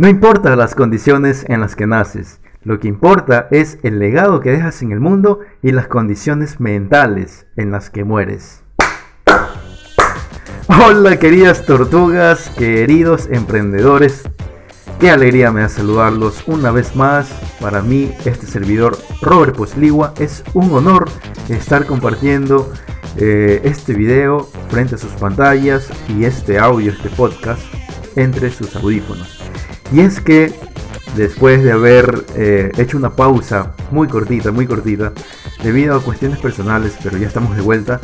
No importa las condiciones en las que naces, lo que importa es el legado que dejas en el mundo y las condiciones mentales en las que mueres. Hola queridas tortugas, queridos emprendedores, qué alegría me da saludarlos una vez más. Para mí, este servidor Robert Posligua es un honor estar compartiendo eh, este video frente a sus pantallas y este audio, este podcast entre sus audífonos. Y es que después de haber eh, hecho una pausa muy cortita, muy cortita, debido a cuestiones personales, pero ya estamos de vuelta,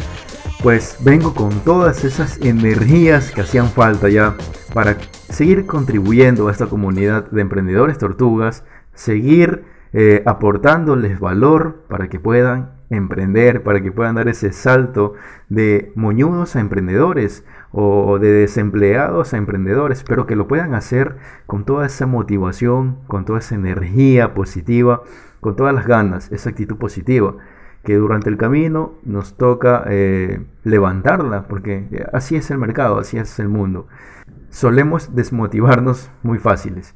pues vengo con todas esas energías que hacían falta ya para seguir contribuyendo a esta comunidad de emprendedores tortugas, seguir eh, aportándoles valor para que puedan emprender, para que puedan dar ese salto de moñudos a emprendedores o de desempleados a emprendedores, pero que lo puedan hacer con toda esa motivación, con toda esa energía positiva, con todas las ganas, esa actitud positiva, que durante el camino nos toca eh, levantarla, porque así es el mercado, así es el mundo. Solemos desmotivarnos muy fáciles.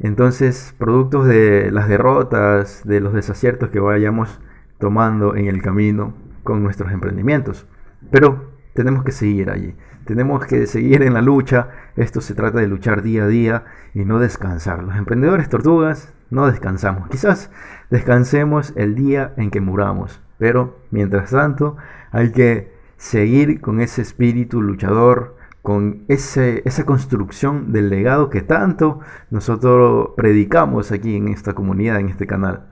Entonces, productos de las derrotas, de los desaciertos que vayamos tomando en el camino con nuestros emprendimientos. Pero tenemos que seguir allí. Tenemos que seguir en la lucha. Esto se trata de luchar día a día y no descansar. Los emprendedores tortugas no descansamos. Quizás descansemos el día en que muramos. Pero mientras tanto hay que seguir con ese espíritu luchador, con ese, esa construcción del legado que tanto nosotros predicamos aquí en esta comunidad, en este canal.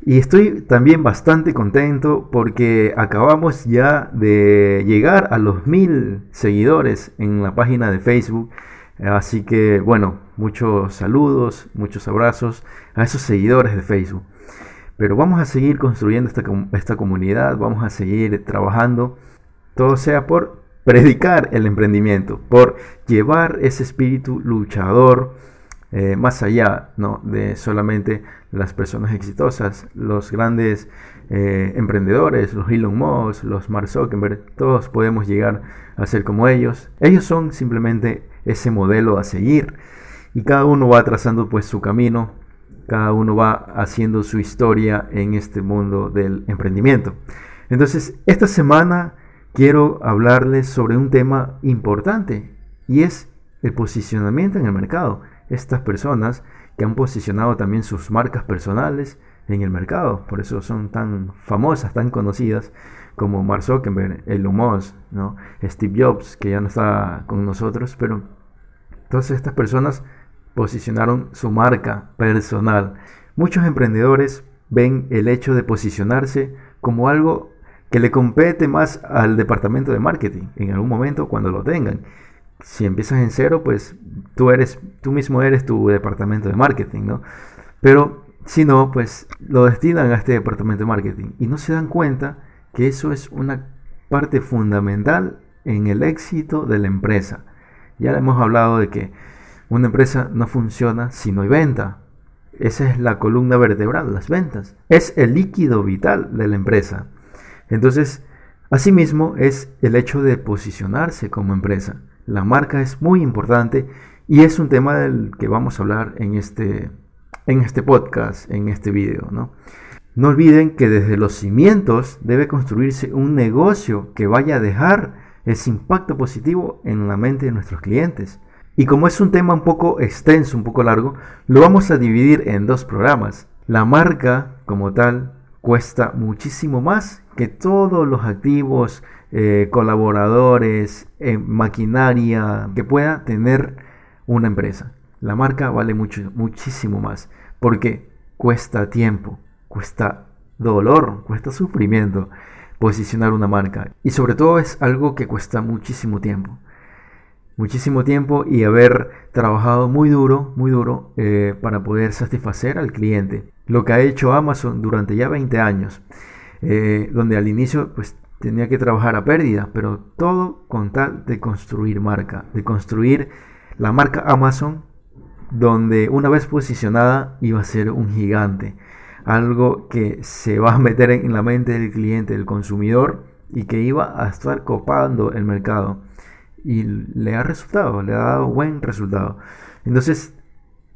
Y estoy también bastante contento porque acabamos ya de llegar a los mil seguidores en la página de Facebook. Así que bueno, muchos saludos, muchos abrazos a esos seguidores de Facebook. Pero vamos a seguir construyendo esta, esta comunidad, vamos a seguir trabajando, todo sea por predicar el emprendimiento, por llevar ese espíritu luchador, eh, más allá ¿no? de solamente las personas exitosas, los grandes eh, emprendedores, los Elon Musk, los Mark Zuckerberg, todos podemos llegar a ser como ellos. Ellos son simplemente ese modelo a seguir y cada uno va trazando pues su camino, cada uno va haciendo su historia en este mundo del emprendimiento. Entonces, esta semana quiero hablarles sobre un tema importante y es el posicionamiento en el mercado estas personas que han posicionado también sus marcas personales en el mercado. Por eso son tan famosas, tan conocidas como Mark Zuckerberg, Elon Musk, ¿no? Steve Jobs, que ya no está con nosotros, pero todas estas personas posicionaron su marca personal. Muchos emprendedores ven el hecho de posicionarse como algo que le compete más al departamento de marketing en algún momento cuando lo tengan si empiezas en cero, pues tú eres, tú mismo eres tu departamento de marketing, ¿no? Pero si no, pues lo destinan a este departamento de marketing y no se dan cuenta que eso es una parte fundamental en el éxito de la empresa. Ya hemos hablado de que una empresa no funciona si no hay venta. Esa es la columna vertebral, las ventas. Es el líquido vital de la empresa. Entonces, asimismo, es el hecho de posicionarse como empresa. La marca es muy importante y es un tema del que vamos a hablar en este, en este podcast, en este video. ¿no? no olviden que desde los cimientos debe construirse un negocio que vaya a dejar ese impacto positivo en la mente de nuestros clientes. Y como es un tema un poco extenso, un poco largo, lo vamos a dividir en dos programas. La marca como tal cuesta muchísimo más que todos los activos eh, colaboradores, eh, maquinaria que pueda tener una empresa. La marca vale mucho, muchísimo más porque cuesta tiempo, cuesta dolor, cuesta sufrimiento posicionar una marca. Y sobre todo es algo que cuesta muchísimo tiempo. Muchísimo tiempo y haber trabajado muy duro, muy duro eh, para poder satisfacer al cliente. Lo que ha hecho Amazon durante ya 20 años. donde al inicio pues tenía que trabajar a pérdida, pero todo con tal de construir marca, de construir la marca Amazon, donde una vez posicionada iba a ser un gigante, algo que se va a meter en la mente del cliente, del consumidor, y que iba a estar copando el mercado. Y le ha resultado, le ha dado buen resultado. Entonces,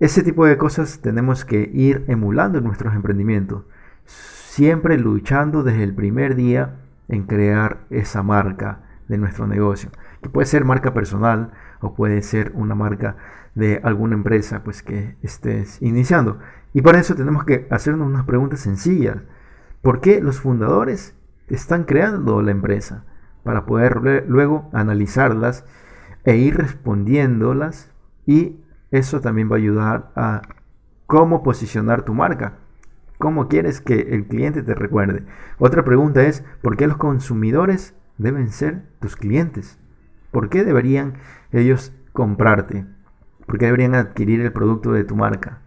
ese tipo de cosas tenemos que ir emulando en nuestros emprendimientos, siempre luchando desde el primer día en crear esa marca de nuestro negocio, que puede ser marca personal o puede ser una marca de alguna empresa pues que estés iniciando. Y para eso tenemos que hacernos unas preguntas sencillas. ¿Por qué los fundadores están creando la empresa? Para poder luego analizarlas e ir respondiéndolas y eso también va a ayudar a cómo posicionar tu marca. ¿Cómo quieres que el cliente te recuerde? Otra pregunta es, ¿por qué los consumidores deben ser tus clientes? ¿Por qué deberían ellos comprarte? ¿Por qué deberían adquirir el producto de tu marca?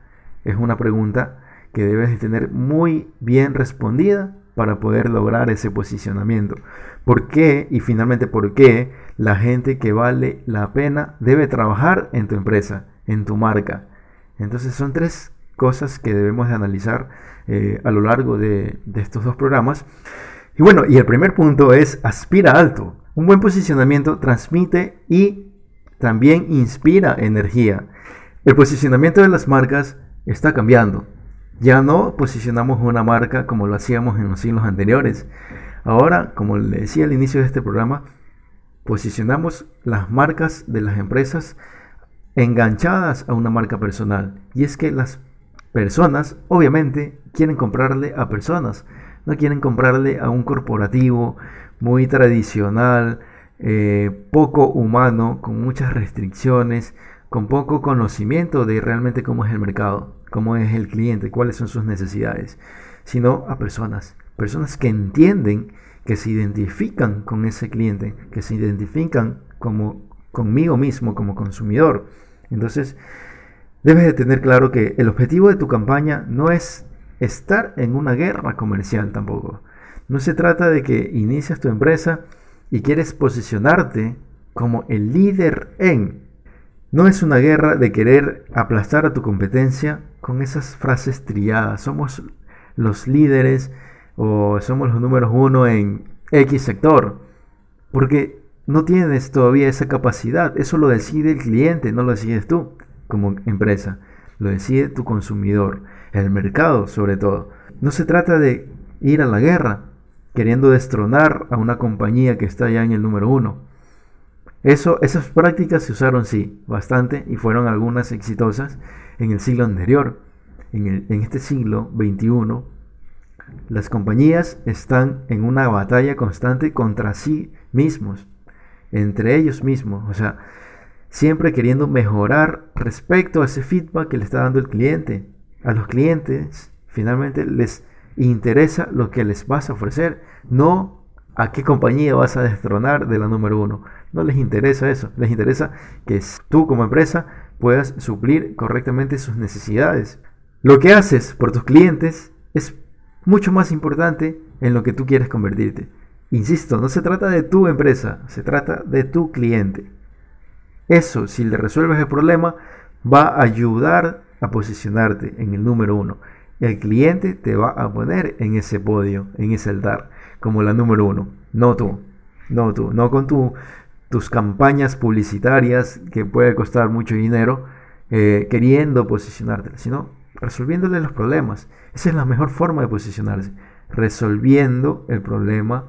Es una pregunta que debes de tener muy bien respondida para poder lograr ese posicionamiento. ¿Por qué? Y finalmente, ¿por qué la gente que vale la pena debe trabajar en tu empresa, en tu marca? Entonces son tres cosas que debemos de analizar eh, a lo largo de, de estos dos programas. Y bueno, y el primer punto es aspira alto. Un buen posicionamiento transmite y también inspira energía. El posicionamiento de las marcas está cambiando. Ya no posicionamos una marca como lo hacíamos en los siglos anteriores. Ahora, como le decía al inicio de este programa, posicionamos las marcas de las empresas enganchadas a una marca personal. Y es que las personas, obviamente, quieren comprarle a personas. No quieren comprarle a un corporativo muy tradicional, eh, poco humano, con muchas restricciones, con poco conocimiento de realmente cómo es el mercado, cómo es el cliente, cuáles son sus necesidades, sino a personas, personas que entienden, que se identifican con ese cliente, que se identifican como conmigo mismo como consumidor. Entonces, debes de tener claro que el objetivo de tu campaña no es estar en una guerra comercial tampoco. No se trata de que inicias tu empresa y quieres posicionarte como el líder en. No es una guerra de querer aplastar a tu competencia con esas frases trilladas. Somos los líderes o somos los números uno en X sector. Porque no tienes todavía esa capacidad. Eso lo decide el cliente, no lo decides tú como empresa. Lo decide tu consumidor, el mercado sobre todo. No se trata de ir a la guerra, queriendo destronar a una compañía que está ya en el número uno. Eso, esas prácticas se usaron, sí, bastante y fueron algunas exitosas en el siglo anterior. En, en este siglo XXI, las compañías están en una batalla constante contra sí mismos, entre ellos mismos, o sea, siempre queriendo mejorar respecto a ese feedback que le está dando el cliente. A los clientes finalmente les interesa lo que les vas a ofrecer, no a qué compañía vas a destronar de la número uno. No les interesa eso, les interesa que tú como empresa puedas suplir correctamente sus necesidades. Lo que haces por tus clientes es mucho más importante en lo que tú quieres convertirte. Insisto, no se trata de tu empresa, se trata de tu cliente. Eso, si le resuelves el problema, va a ayudar a posicionarte en el número uno el cliente te va a poner en ese podio, en ese altar, como la número uno. No tú, no tú, no con tu, tus campañas publicitarias que puede costar mucho dinero, eh, queriendo posicionarte, sino resolviéndole los problemas. Esa es la mejor forma de posicionarse, resolviendo el problema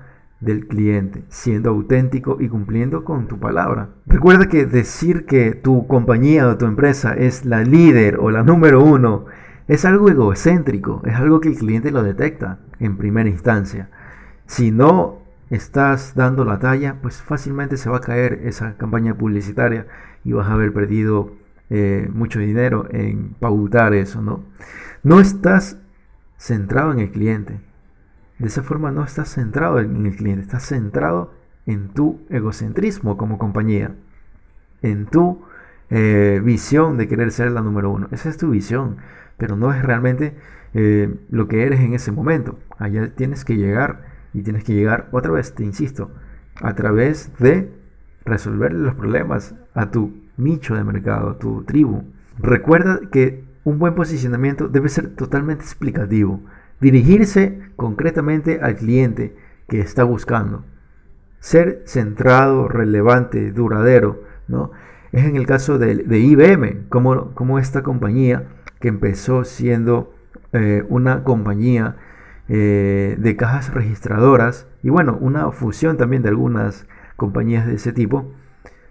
del cliente, siendo auténtico y cumpliendo con tu palabra. Recuerda que decir que tu compañía o tu empresa es la líder o la número uno es algo egocéntrico, es algo que el cliente lo detecta en primera instancia. Si no estás dando la talla, pues fácilmente se va a caer esa campaña publicitaria y vas a haber perdido eh, mucho dinero en pautar eso, ¿no? No estás centrado en el cliente. De esa forma no estás centrado en el cliente, estás centrado en tu egocentrismo como compañía, en tu eh, visión de querer ser la número uno. Esa es tu visión pero no es realmente eh, lo que eres en ese momento. Allá tienes que llegar y tienes que llegar otra vez, te insisto, a través de resolver los problemas a tu nicho de mercado, a tu tribu. Recuerda que un buen posicionamiento debe ser totalmente explicativo, dirigirse concretamente al cliente que está buscando, ser centrado, relevante, duradero, ¿no? es en el caso de, IBM, como, como, esta compañía que empezó siendo eh, una compañía eh, de cajas registradoras y bueno, una fusión también de algunas compañías de ese tipo,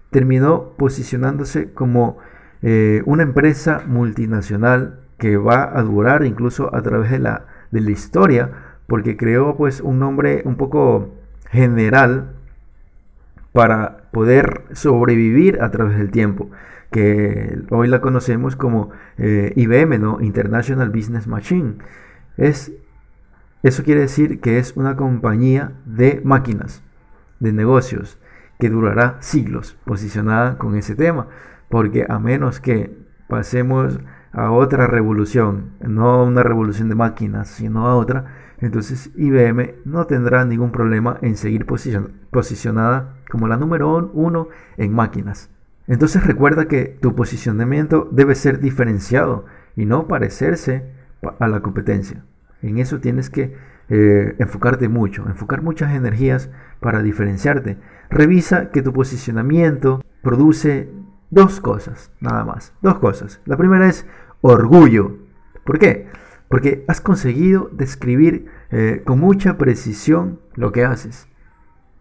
terminó posicionándose como eh, una empresa multinacional que va a durar incluso a través de la, de la historia, porque creó pues un nombre un poco general para poder sobrevivir a través del tiempo, que hoy la conocemos como eh, IBM, ¿no? International Business Machine. Es, eso quiere decir que es una compañía de máquinas, de negocios, que durará siglos posicionada con ese tema, porque a menos que pasemos a otra revolución, no una revolución de máquinas, sino a otra, entonces IBM no tendrá ningún problema en seguir posicionada como la número uno en máquinas. Entonces recuerda que tu posicionamiento debe ser diferenciado y no parecerse a la competencia. En eso tienes que eh, enfocarte mucho, enfocar muchas energías para diferenciarte. Revisa que tu posicionamiento produce dos cosas, nada más. Dos cosas. La primera es orgullo. ¿Por qué? Porque has conseguido describir eh, con mucha precisión lo que haces.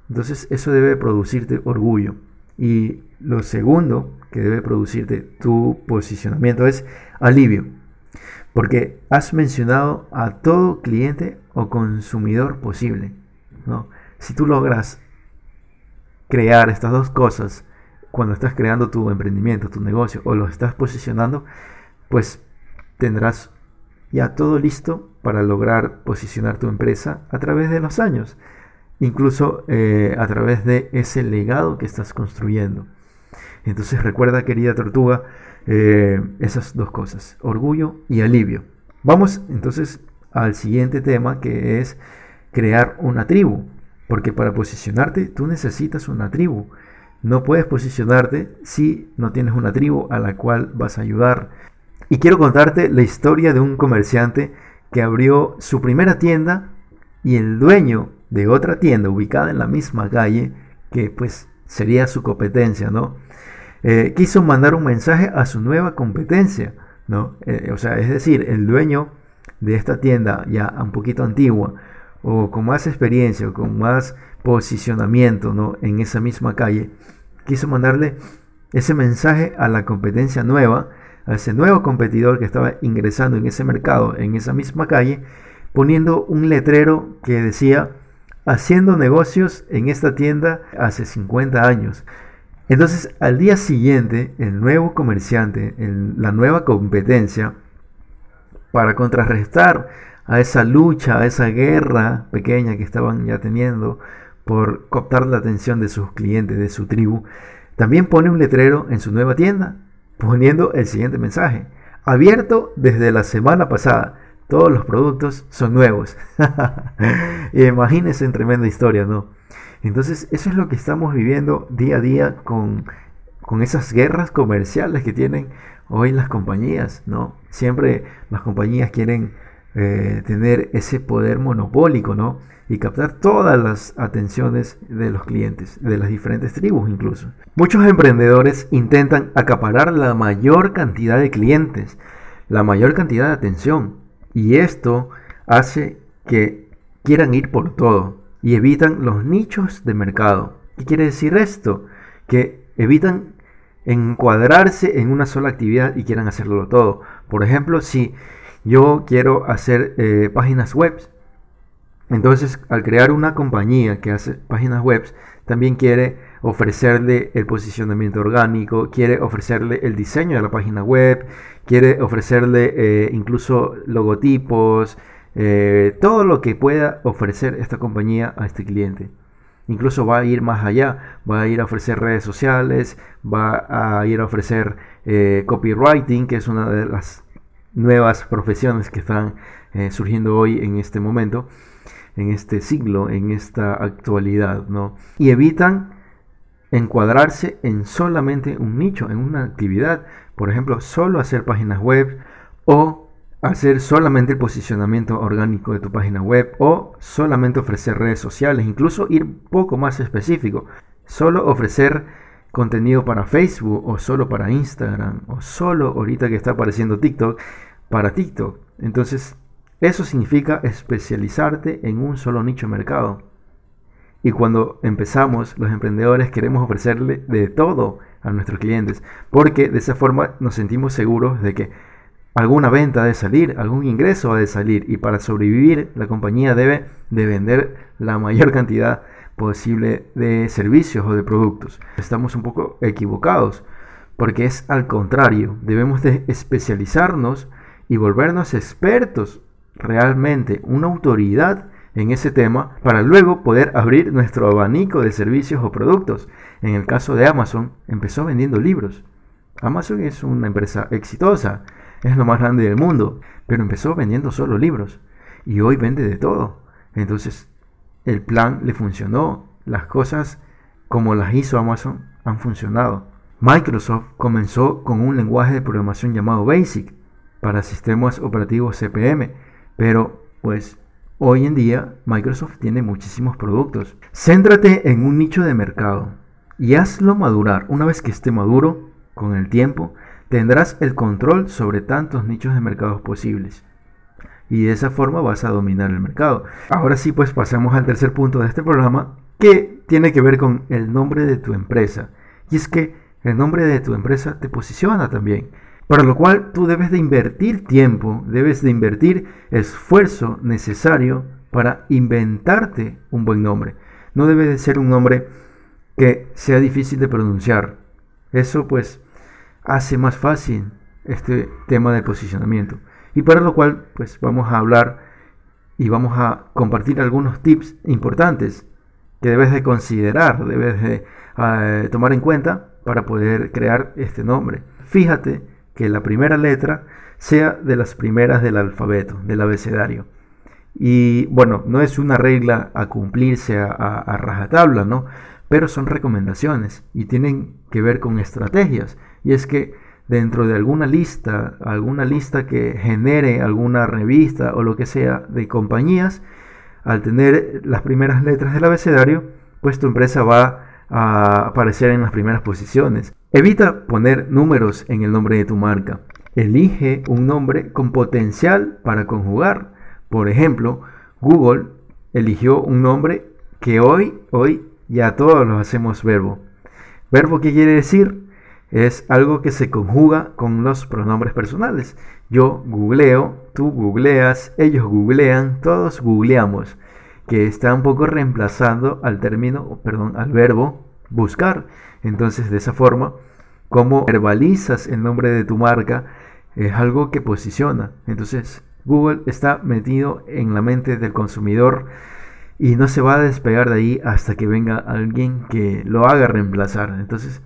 Entonces eso debe producirte orgullo. Y lo segundo que debe producirte tu posicionamiento es alivio. Porque has mencionado a todo cliente o consumidor posible. ¿no? Si tú logras crear estas dos cosas cuando estás creando tu emprendimiento, tu negocio o lo estás posicionando, pues tendrás ya todo listo para lograr posicionar tu empresa a través de los años, incluso eh, a través de ese legado que estás construyendo. Entonces recuerda, querida tortuga, eh, esas dos cosas, orgullo y alivio. Vamos entonces al siguiente tema que es crear una tribu, porque para posicionarte tú necesitas una tribu. No puedes posicionarte si no tienes una tribu a la cual vas a ayudar. Y quiero contarte la historia de un comerciante que abrió su primera tienda y el dueño de otra tienda ubicada en la misma calle, que pues sería su competencia, ¿no? Eh, quiso mandar un mensaje a su nueva competencia, ¿no? Eh, o sea, es decir, el dueño de esta tienda ya un poquito antigua o con más experiencia o con más posicionamiento, ¿no? En esa misma calle, quiso mandarle ese mensaje a la competencia nueva a ese nuevo competidor que estaba ingresando en ese mercado, en esa misma calle, poniendo un letrero que decía, haciendo negocios en esta tienda hace 50 años. Entonces, al día siguiente, el nuevo comerciante, la nueva competencia, para contrarrestar a esa lucha, a esa guerra pequeña que estaban ya teniendo por cooptar la atención de sus clientes, de su tribu, también pone un letrero en su nueva tienda poniendo el siguiente mensaje. Abierto desde la semana pasada. Todos los productos son nuevos. Imagínense en tremenda historia, ¿no? Entonces, eso es lo que estamos viviendo día a día con, con esas guerras comerciales que tienen hoy las compañías, ¿no? Siempre las compañías quieren eh, tener ese poder monopólico, ¿no? Y captar todas las atenciones de los clientes, de las diferentes tribus incluso. Muchos emprendedores intentan acaparar la mayor cantidad de clientes, la mayor cantidad de atención, y esto hace que quieran ir por todo y evitan los nichos de mercado. ¿Qué quiere decir esto? Que evitan encuadrarse en una sola actividad y quieran hacerlo todo. Por ejemplo, si yo quiero hacer eh, páginas web. Entonces, al crear una compañía que hace páginas web, también quiere ofrecerle el posicionamiento orgánico, quiere ofrecerle el diseño de la página web, quiere ofrecerle eh, incluso logotipos, eh, todo lo que pueda ofrecer esta compañía a este cliente. Incluso va a ir más allá, va a ir a ofrecer redes sociales, va a ir a ofrecer copywriting, que es una de las nuevas profesiones que están eh, surgiendo hoy en este momento, en este siglo, en esta actualidad, ¿no? Y evitan encuadrarse en solamente un nicho, en una actividad. Por ejemplo, solo hacer páginas web o hacer solamente el posicionamiento orgánico de tu página web o solamente ofrecer redes sociales, incluso ir poco más específico, solo ofrecer contenido para Facebook o solo para Instagram o solo ahorita que está apareciendo TikTok para TikTok. Entonces, eso significa especializarte en un solo nicho de mercado. Y cuando empezamos, los emprendedores queremos ofrecerle de todo a nuestros clientes, porque de esa forma nos sentimos seguros de que alguna venta ha de salir, algún ingreso ha de salir, y para sobrevivir la compañía debe de vender la mayor cantidad posible de servicios o de productos. Estamos un poco equivocados, porque es al contrario, debemos de especializarnos y volvernos expertos realmente, una autoridad en ese tema para luego poder abrir nuestro abanico de servicios o productos. En el caso de Amazon, empezó vendiendo libros. Amazon es una empresa exitosa, es lo más grande del mundo, pero empezó vendiendo solo libros y hoy vende de todo. Entonces, el plan le funcionó, las cosas como las hizo Amazon han funcionado. Microsoft comenzó con un lenguaje de programación llamado BASIC para sistemas operativos CPM, pero pues Hoy en día Microsoft tiene muchísimos productos. Céntrate en un nicho de mercado y hazlo madurar. Una vez que esté maduro, con el tiempo, tendrás el control sobre tantos nichos de mercados posibles. Y de esa forma vas a dominar el mercado. Ahora sí, pues pasamos al tercer punto de este programa, que tiene que ver con el nombre de tu empresa. Y es que el nombre de tu empresa te posiciona también. Para lo cual tú debes de invertir tiempo, debes de invertir esfuerzo necesario para inventarte un buen nombre. No debe de ser un nombre que sea difícil de pronunciar. Eso pues hace más fácil este tema de posicionamiento. Y para lo cual pues vamos a hablar y vamos a compartir algunos tips importantes que debes de considerar, debes de eh, tomar en cuenta para poder crear este nombre. Fíjate que la primera letra sea de las primeras del alfabeto, del abecedario. Y bueno, no es una regla a cumplirse a, rajatabla, ¿no? Pero son recomendaciones y tienen que ver con estrategias. Y es que dentro de alguna lista, alguna lista que genere alguna revista o lo que sea de compañías, al tener las primeras letras del abecedario, pues tu empresa va a aparecer en las primeras posiciones. Evita poner números en el nombre de tu marca. Elige un nombre con potencial para conjugar. Por ejemplo, Google eligió un nombre que hoy, hoy ya todos lo hacemos verbo. ¿Verbo qué quiere decir? Es algo que se conjuga con los pronombres personales. Yo googleo, tú googleas, ellos googlean, todos googleamos, que está un poco reemplazando al término, perdón, al verbo buscar. Entonces, de esa forma, como verbalizas el nombre de tu marca, es algo que posiciona. Entonces, Google está metido en la mente del consumidor y no se va a despegar de ahí hasta que venga alguien que lo haga reemplazar. Entonces,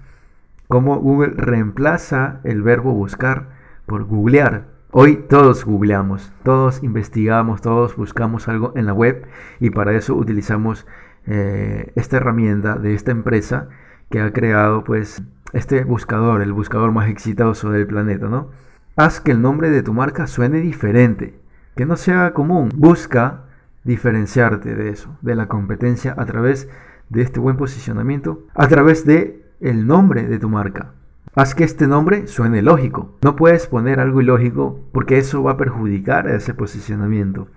como Google reemplaza el verbo buscar por googlear. Hoy todos googleamos, todos investigamos, todos buscamos algo en la web y para eso utilizamos eh, esta herramienta de esta empresa que ha creado pues este buscador, el buscador más exitoso del planeta, ¿no? Haz que el nombre de tu marca suene diferente, que no sea común. Busca diferenciarte de eso, de la competencia a través de este buen posicionamiento, a través de el nombre de tu marca. Haz que este nombre suene lógico. No puedes poner algo ilógico porque eso va a perjudicar a ese posicionamiento.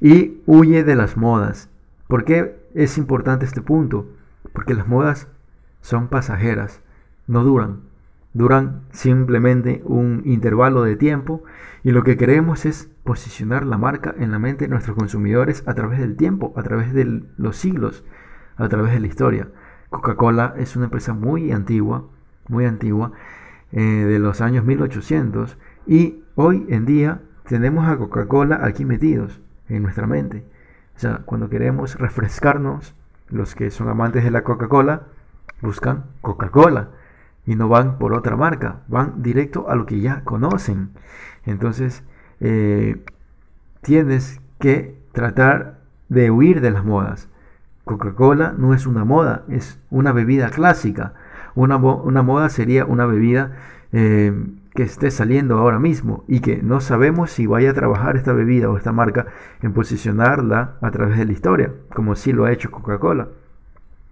Y huye de las modas. ¿Por qué es importante este punto? Porque las modas son pasajeras, no duran. Duran simplemente un intervalo de tiempo y lo que queremos es posicionar la marca en la mente de nuestros consumidores a través del tiempo, a través de los siglos, a través de la historia. Coca-Cola es una empresa muy antigua, muy antigua, eh, de los años 1800 y hoy en día tenemos a Coca-Cola aquí metidos en nuestra mente. O sea, cuando queremos refrescarnos, los que son amantes de la Coca-Cola, buscan Coca-Cola y no van por otra marca, van directo a lo que ya conocen. Entonces, eh, tienes que tratar de huir de las modas. Coca-Cola no es una moda, es una bebida clásica. Una, una moda sería una bebida eh, que esté saliendo ahora mismo y que no sabemos si vaya a trabajar esta bebida o esta marca en posicionarla a través de la historia, como sí lo ha hecho Coca-Cola.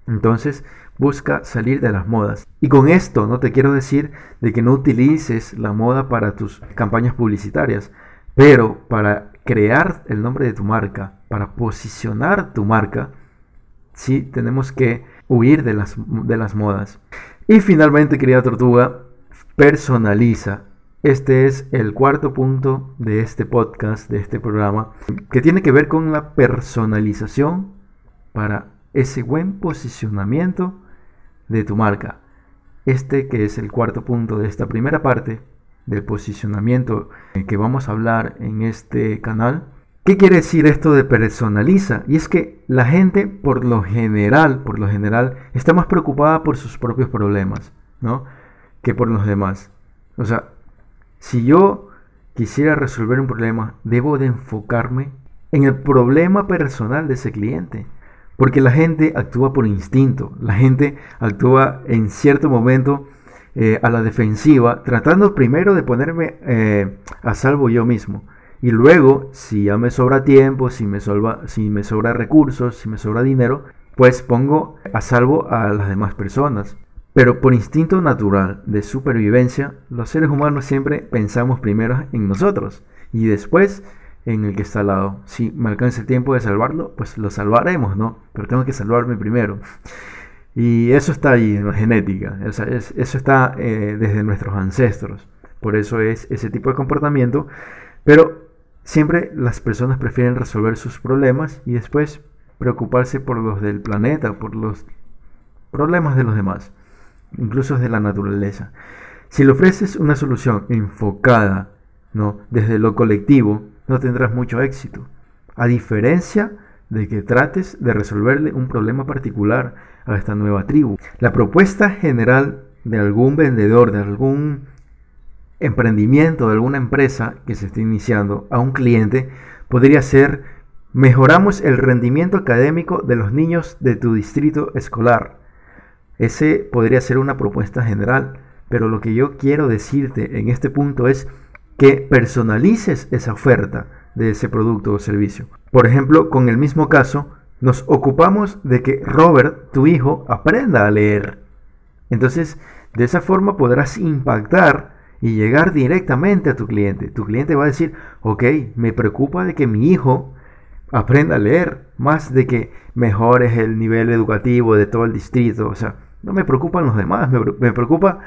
Entonces, busca salir de las modas. Y con esto no te quiero decir de que no utilices la moda para tus campañas publicitarias, pero para crear el nombre de tu marca, para posicionar tu marca, sí tenemos que huir de las, de las modas. Y finalmente, querida tortuga, personaliza. Este es el cuarto punto de este podcast, de este programa, que tiene que ver con la personalización para ese buen posicionamiento de tu marca. Este que es el cuarto punto de esta primera parte del posicionamiento que vamos a hablar en este canal. ¿Qué quiere decir esto de personaliza? Y es que la gente por lo general, por lo general, está más preocupada por sus propios problemas, ¿no? Que por los demás. O sea, si yo quisiera resolver un problema, debo de enfocarme en el problema personal de ese cliente. Porque la gente actúa por instinto, la gente actúa en cierto momento eh, a la defensiva, tratando primero de ponerme eh, a salvo yo mismo. Y luego, si ya me sobra tiempo, si me, si me sobra recursos, si me sobra dinero, pues pongo a salvo a las demás personas. Pero por instinto natural de supervivencia, los seres humanos siempre pensamos primero en nosotros y después en el que está al lado. Si me alcanza el tiempo de salvarlo, pues lo salvaremos, ¿no? Pero tengo que salvarme primero. Y eso está ahí en la genética, eso está eh, desde nuestros ancestros. Por eso es ese tipo de comportamiento. Pero siempre las personas prefieren resolver sus problemas y después preocuparse por los del planeta, por los problemas de los demás, incluso de la naturaleza. Si le ofreces una solución enfocada, ¿no? desde lo colectivo, no tendrás mucho éxito. A diferencia de que trates de resolverle un problema particular a esta nueva tribu. La propuesta general de algún vendedor, de algún emprendimiento, de alguna empresa que se esté iniciando a un cliente podría ser mejoramos el rendimiento académico de los niños de tu distrito escolar. Ese podría ser una propuesta general, pero lo que yo quiero decirte en este punto es que personalices esa oferta de ese producto o servicio. Por ejemplo, con el mismo caso, nos ocupamos de que Robert, tu hijo, aprenda a leer. Entonces, de esa forma podrás impactar y llegar directamente a tu cliente. Tu cliente va a decir, ok, me preocupa de que mi hijo aprenda a leer, más de que mejores el nivel educativo de todo el distrito. O sea, no me preocupan los demás, me, preocupa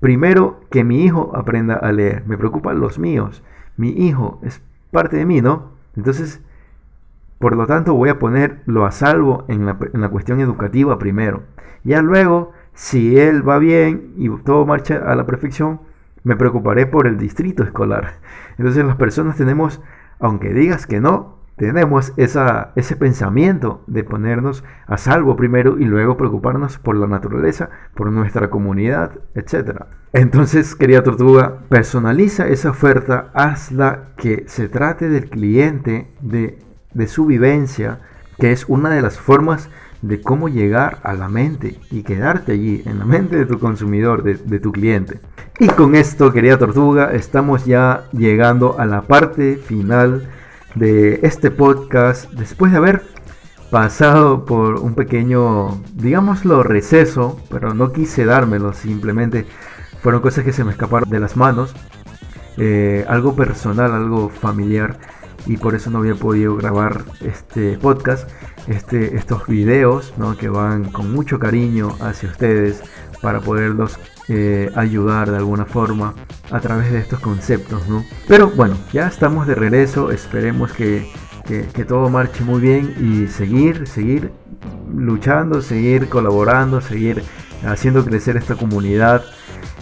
Primero, que mi hijo aprenda a leer. Me preocupan los míos. Mi hijo es parte de mí, ¿no? Entonces, por lo tanto, voy a ponerlo a salvo en la, en la cuestión educativa primero. Ya luego, si él va bien y todo marcha a la perfección, me preocuparé por el distrito escolar. Entonces las personas tenemos, aunque digas que no, tenemos esa, ese pensamiento de ponernos a salvo primero y luego preocuparnos por la naturaleza, por nuestra comunidad, etc. Entonces, querida tortuga, personaliza esa oferta, hazla que se trate del cliente, de, de su vivencia, que es una de las formas de cómo llegar a la mente y quedarte allí, en la mente de tu consumidor, de, tu cliente. Y con esto, querida tortuga, estamos ya llegando a la parte final de este podcast. Después de haber pasado por un pequeño, digámoslo, receso, pero no quise dármelo, simplemente fueron cosas que se me escaparon de las manos, eh, algo personal, algo familiar, y por eso no había podido grabar este podcast, este, estos videos, ¿no? que van con mucho cariño hacia ustedes para poderlos eh, ayudar de alguna forma a través de estos conceptos, ¿no? Pero bueno, ya estamos de regreso, esperemos que, todo marche muy bien y seguir, seguir luchando, seguir colaborando, seguir haciendo crecer esta comunidad.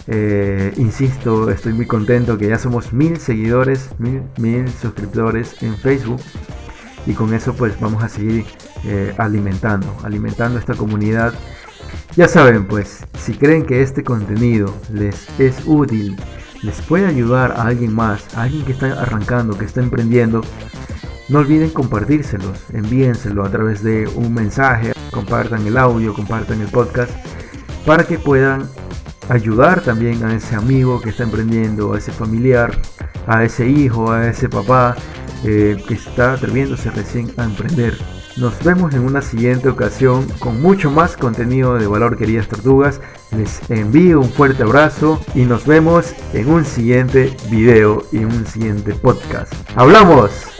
Eh, insisto, estoy muy contento que ya somos mil seguidores, mil, mil suscriptores en Facebook. Y con eso pues vamos a seguir eh, alimentando, alimentando esta comunidad. Ya saben pues, si creen que este contenido les es útil, les puede ayudar a alguien más, a alguien que está arrancando, que está emprendiendo, no olviden compartírselos, envíenselo a través de un mensaje, compartan el audio, compartan el podcast, para que puedan ayudar también a ese amigo que está emprendiendo, a ese familiar, a ese hijo, a ese papá eh, que está atreviéndose recién a emprender. Nos vemos en una siguiente ocasión con mucho más contenido de valor, queridas tortugas. Les envío un fuerte abrazo y nos vemos en un siguiente video y un siguiente podcast. ¡Hablamos!